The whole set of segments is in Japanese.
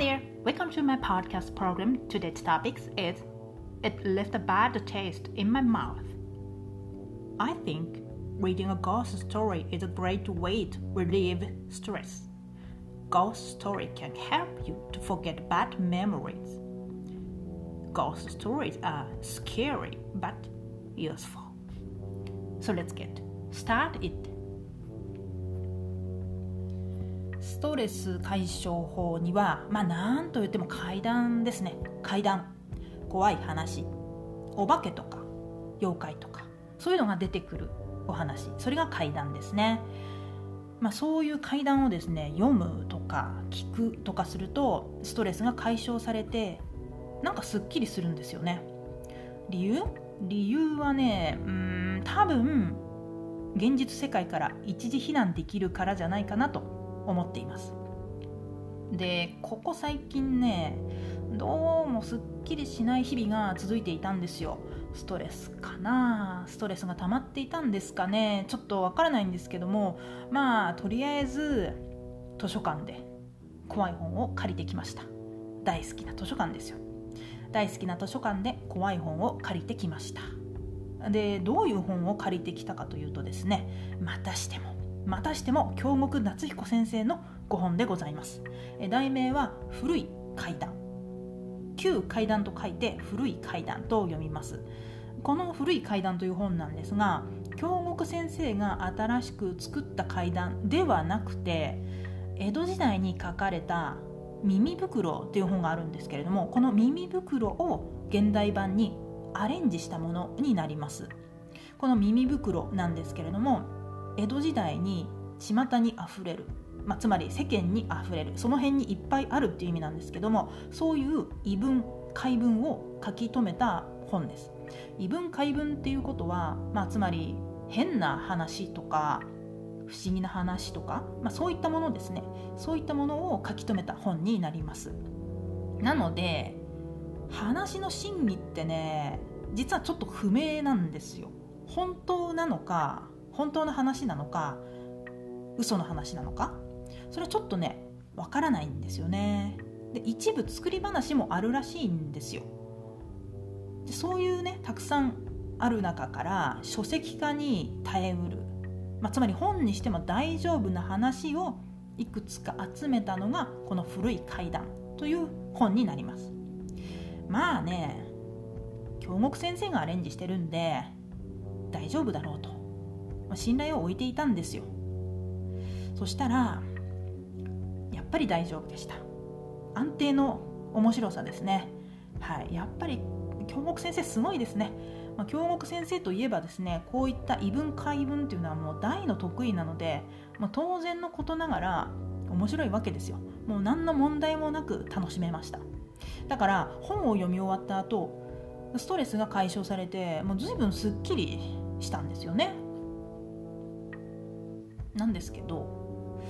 there, welcome to my podcast program. Today's topic is It left a bad taste in my mouth. I think reading a ghost story is a great way to relieve stress. Ghost story can help you to forget bad memories. Ghost stories are scary but useful. So let's get start ストレス解消法にはまあ何と言っても階段ですね。階段。怖い話。お化けとか妖怪とかそういうのが出てくるお話。それが怪談ですね、まあ、そういう怪談をですね読むとか聞くとかするとストレスが解消されてなんかすっきりするんですよね。理由？理由はねうん多分現実世界から一時避難できるからじゃないかなと。思っています。でここ最近ねどうもすっきりしない日々が続いていたんですよ。ストレスかな？ストレスが溜まっていたんですかね？ちょっとわからないんですけどもまあとりあえず図書館で怖い本を借りてきました。大好きな図書館ですよ。大好きな図書館で怖い本を借りてきました。でどういう本を借りてきたかというとですねまたしてもまたしても京極夏彦先生の5本でございます。題名は「古い階段」旧階段と書いて古い階段と読みます。この古い階段という本なんですが京極先生が新しく作った階段ではなくて江戸時代に書かれた耳袋という本があるんですけれどもこの耳袋を現代版にアレンジしたものになります。この耳袋なんですけれども江戸時代に巷にあふれるまあ、つまり世間にあふれるその辺にいっぱいあるっていう意味なんですけどもそういう異文解文を書き留めた本です。異文解文っていうことは、まあ、つまり変な話とか不思議な話とか、まあ、そういったものですね。そういったものを書き留めた本になります。なので話の真偽ってね実はちょっと不明なんですよ。本当なのか本当の話なのか嘘の話なのかそれはちょっとねわからないんですよね。で一部作り話もあるらしいんですよ。でそういうねたくさんある中から書籍化に耐えうる、まあ、つまり本にしても大丈夫な話をいくつか集めたのがこの古い怪談という本になります。まあね京極先生がアレンジしてるんで大丈夫だろうと、ま、信頼を置いていたんですよ。そしたらやっぱり大丈夫でした。安定の面白さですね。はい。やっぱり京極先生すごいですね、ま、京極先生といえばですねこういった異文解文っていうのはもう大の得意なので、まあ、当然のことながら面白いわけですよ。もう何の問題もなく楽しめました。だから本を読み終わった後ストレスが解消されてもう随分すっきりしたんですよね。なんですけど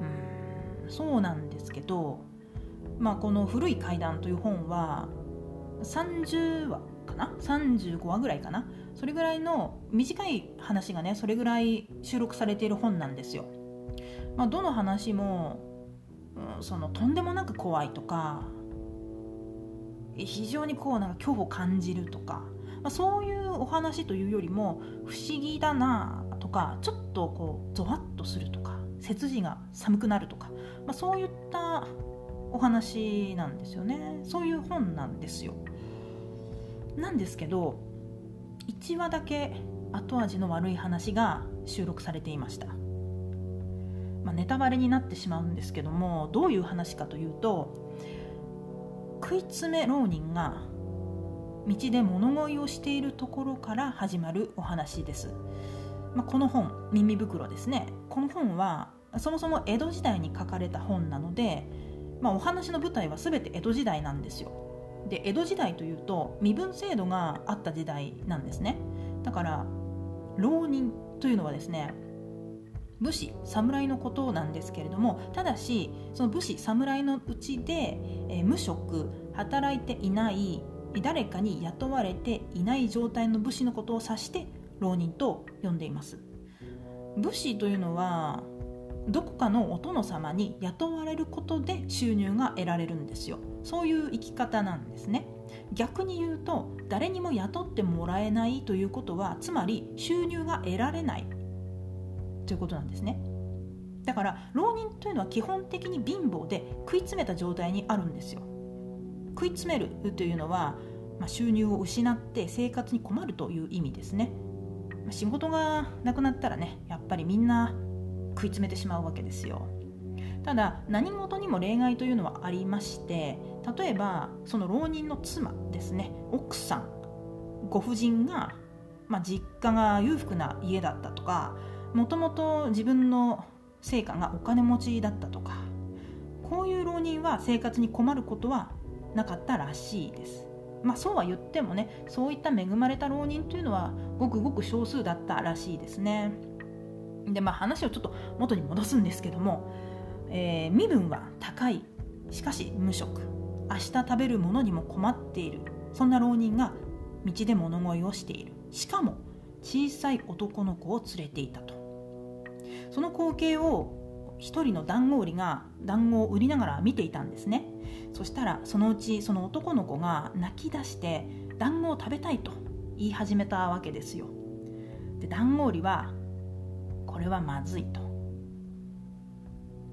うんそうなんですけど、まあ、この「古い階段」という本は30話かな？35話ぐらいかな？それぐらいの短い話がねそれぐらい収録されている本なんですよ。まあ、どの話も、うん、そのとんでもなく怖いとか非常にこうなんか恐怖を感じるとか、まあ、そういうお話というよりも不思議だなかちょっとこうゾワッとするとか背筋が寒くなるとか、まあ、そういったお話なんですよね。そういう本なんですよ。なんですけど1話だけ後味の悪い話が収録されていました、まあ、ネタバレになってしまうんですけどもどういう話かというと食い詰め浪人が道で物乞いをしているところから始まるお話です、まあ、この本「耳袋」ですね。この本はそもそも江戸時代に書かれた本なので、まあ、お話の舞台は全て江戸時代なんですよ。で江戸時代というと身分制度があった時代なんですね。だから浪人というのはですね武士侍のことなんですけれどもただしその武士侍のうちで、えー、無職働いていない誰かに雇われていない状態の武士のことを指して浪人と呼んでいます。武士というのはどこかのお殿様に雇われることで収入が得られるんですよ。そういう生き方なんですね。逆に言うと誰にも雇ってもらえないということはつまり収入が得られない。ということなんですね。だから浪人というのは基本的に貧乏で食い詰めた状態にあるんですよ。食い詰めるというのは、まあ、収入を失って生活に困るという意味ですね、仕事がなくなったらねやっぱりみんな食い詰めてしまうわけですよ。ただ何事にも例外というのはありまして例えばその浪人の妻ですね。奥さん。ご婦人が、まあ、実家が裕福な家だったとかもともと自分の成果がお金持ちだったとかこういう浪人は生活に困ることはなかったらしいです。まあそうは言ってもねそういった恵まれた浪人というのはごくごく少数だったらしいですね。でまあ話をちょっと元に戻すんですけども、えー、身分は高い。しかし無職。明日食べるものにも困っている。そんな浪人が道で物乞いをしている。しかも小さい男の子を連れていたと。その光景を一人の団子売りが団子を売りながら見ていたんですね。そしたらそのうちその男の子が泣き出して団子を食べたいと言い始めたわけですよ。で団子売りはこれはまずいと。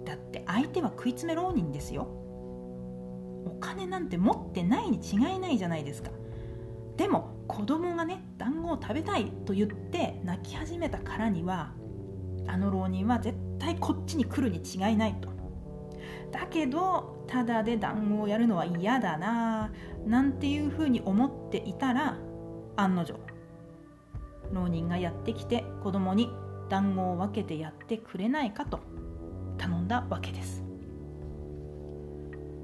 だって相手は食い詰め浪人ですよ。お金なんて持ってないに違いないじゃないですか。でも子供がね団子を食べたいと言って泣き始めたからにはあの浪人は絶対こっちに来るに違いないと。だけどただで団子をやるのは嫌だななんていうふうに思っていたら案の定浪人がやってきて子供に団子を分けてやってくれないかと頼んだわけです。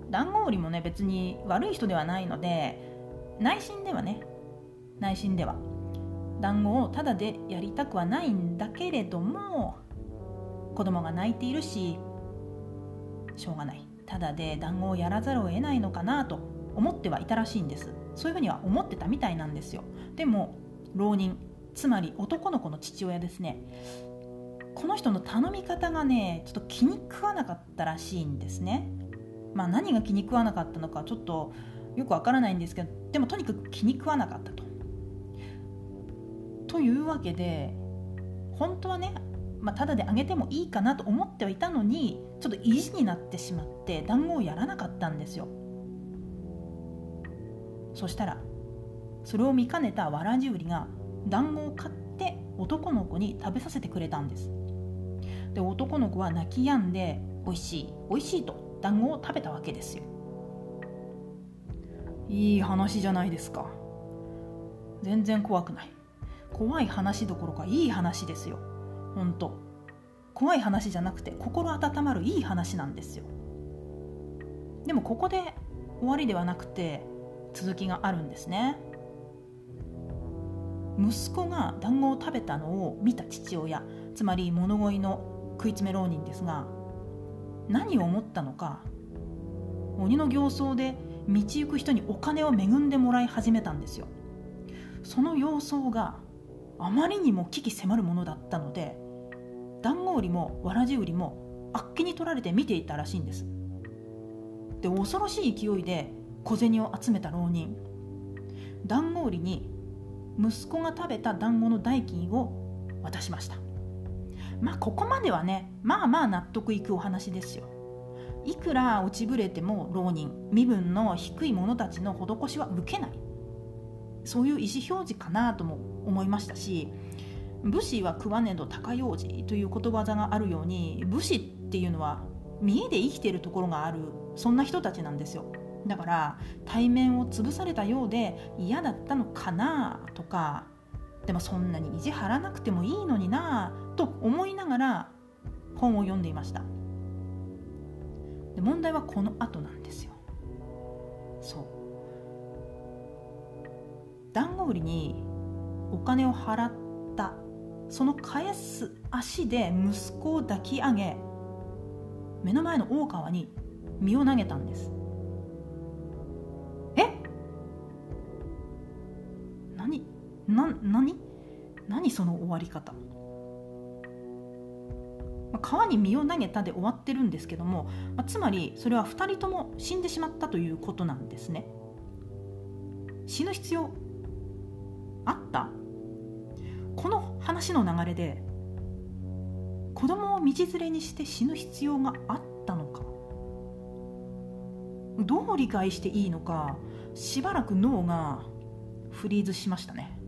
団子売りもね別に悪い人ではないので内心ではね内心では団子をただでやりたくはないんだけれども子供が泣いているししょうがない。ただで団子をやらざるを得ないのかなと思ってはいたらしいんです。そういうふうには思ってたみたいなんですよ。でも浪人つまり男の子の父親ですね。この人の頼み方がねちょっと気に食わなかったらしいんですね。まあ何が気に食わなかったのかちょっとよくわからないんですけどでもとにかく気に食わなかったと。というわけで本当はね、まあ、ただであげてもいいかなと思ってはいたのにちょっと意地になってしまって団子をやらなかったんですよ。そしたらそれを見かねたわらじ売りが団子を買って男の子に食べさせてくれたんです。で男の子は泣き止んで美味しい美味しいと団子を食べたわけですよ。いい話じゃないですか。全然怖くない。怖い話どころかいい話ですよ。ほんと怖い話じゃなくて心温まるいい話なんですよ。でもここで終わりではなくて続きがあるんですね。息子が団子を食べたのを見た父親つまり物乞いの食い詰め浪人ですが何を思ったのか鬼の形相で道行く人にお金を恵んでもらい始めたんですよ。その様相があまりにも危機迫るものだったので団子売りもわらじ売りもあっけに取られて見ていたらしいんです。で恐ろしい勢いで小銭を集めた浪人。団子売りに息子が食べた団子の代金を渡しました。まあここまではねまあまあ納得いくお話ですよ。いくら落ちぶれても浪人身分の低い者たちの施しは受けない。そういう意思表示かなとも思いましたし武士は食わねど高用事ということわざがあるように武士っていうのは見栄で生きているところがあるそんな人たちなんですよ。だから対面を潰されたようで嫌だったのかなとかでもそんなに意地張らなくてもいいのになと思いながら本を読んでいました。で問題はこの後なんですよ。そう。団子売りにお金を払ったその返す足で息子を抱き上げ目の前の大川に身を投げたんです。な何？何その終わり方？川に身を投げたで終わってるんですけども、ま、つまりそれは2人とも死んでしまったということなんですね。死ぬ必要あった？この話の流れで子供を道連れにして死ぬ必要があったのか。どう理解していいのかしばらく脳がフリーズしましたね。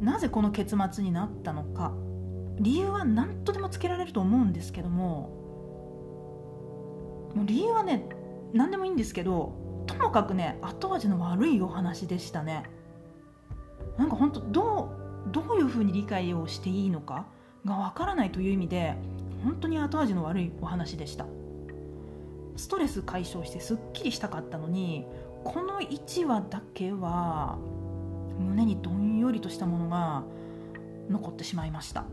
なぜこの結末になったのか。理由は何とでもつけられると思うんですけども。もう理由はね何でもいいんですけどともかくね後味の悪いお話でしたね。なんか本当どどういうふうに理解をしていいのかがわからないという意味で本当に後味の悪いお話でした。ストレス解消してすっきりしたかったのにこの1話だけは胸にどんよりとしたものが残ってしまいました。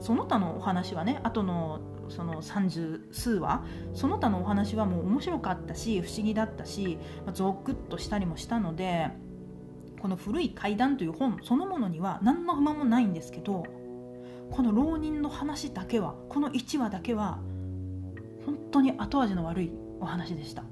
その他のお話はね後のその30数話その他のお話はもう面白かったし不思議だったしまあゾクッとしたりもしたのでこの「古い階段」という本そのものには何の不満もないんですけどこの浪人の話だけはこの1話だけは本当に後味の悪いお話でした。